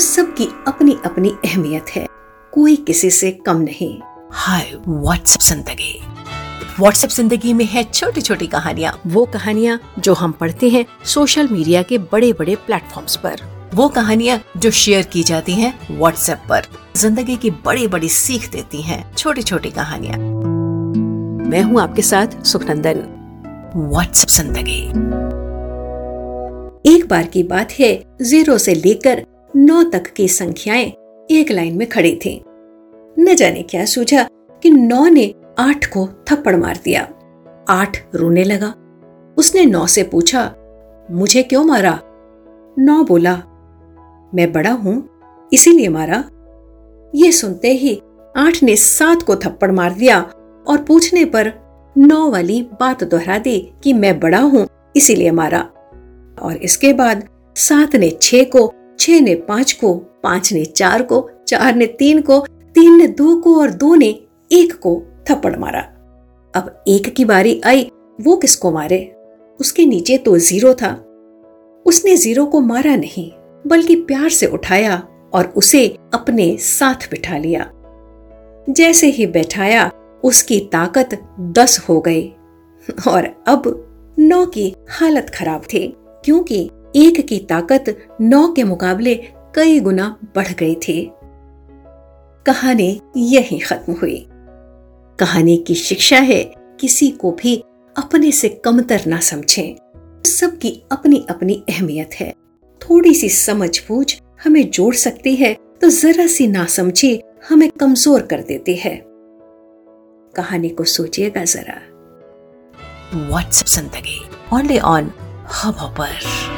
सबकी अपनी अपनी अहमियत है। कोई किसी से कम नहीं। हाय व्हाट्सएप ज़िंदगी। व्हाट्सएप ज़िंदगी में है छोटी छोटी कहानियाँ। वो कहानियाँ जो हम पढ़ते हैं सोशल मीडिया के बड़े बड़े प्लेटफॉर्म्स पर। वो कहानियाँ जो शेयर की जाती हैं व्हाट्सएप पर। ज़िंदगी की बड़ी बड़ी सीख देती हैं छोटी छोटी कहानियाँ। मैं हूँ आपके साथ सुखनंदन। व्हाट्सएप ज़िंदगी। एक बार की बात है ज़ीरो से लेकर नौ तक की संख्याएँ एक लाइन में खड़ी थी। न जाने क्या सूझा कि नौ ने आठ को थप्पड़ मार दिया। आठ रोने लगा। उसने नौ से पूछा, मुझे क्यों मारा? नौ बोला, मैं बड़ा हूँ, इसीलिए मारा। ये सुनते ही आठ ने सात को थप्पड़ मार दिया और पूछने पर नौ वाली बात दोहरा दी कि मैं बड़ा हूँ, इसीलिए मारा। और इसके बाद सात ने छह को छह ने पाँच को, पाँच ने चार को, चार ने तीन को, तीन ने दो को और दो ने एक को थप्पड़ मारा। अब एक की बारी आई, वो किसको मारे? उसके नीचे तो ज़ीरो था। उसने ज़ीरो को मारा नहीं, बल्कि प्यार से उठाया और उसे अपने साथ बिठा लिया। जैसे ही बैठाया, उसकी ताकत दस हो गई और अब नौ की हालत खराब थी, क्योंकि एक की ताकत नौ के मुकाबले कई गुना बढ़ गई थी। कहानी यही खत्म हुई। कहानी की शिक्षा है, किसी को भी अपने से कमतर ना समझें। सबकी अपनी अपनी अहमियत है। थोड़ी सी समझ बूझ हमें जोड़ सकती है तो जरा सी ना समझी हमें कमज़ोर कर देती है। कहानी को सोचिएगा जरा। व्हाट्सएप ज़िंदगी? ओनली ऑन हब पर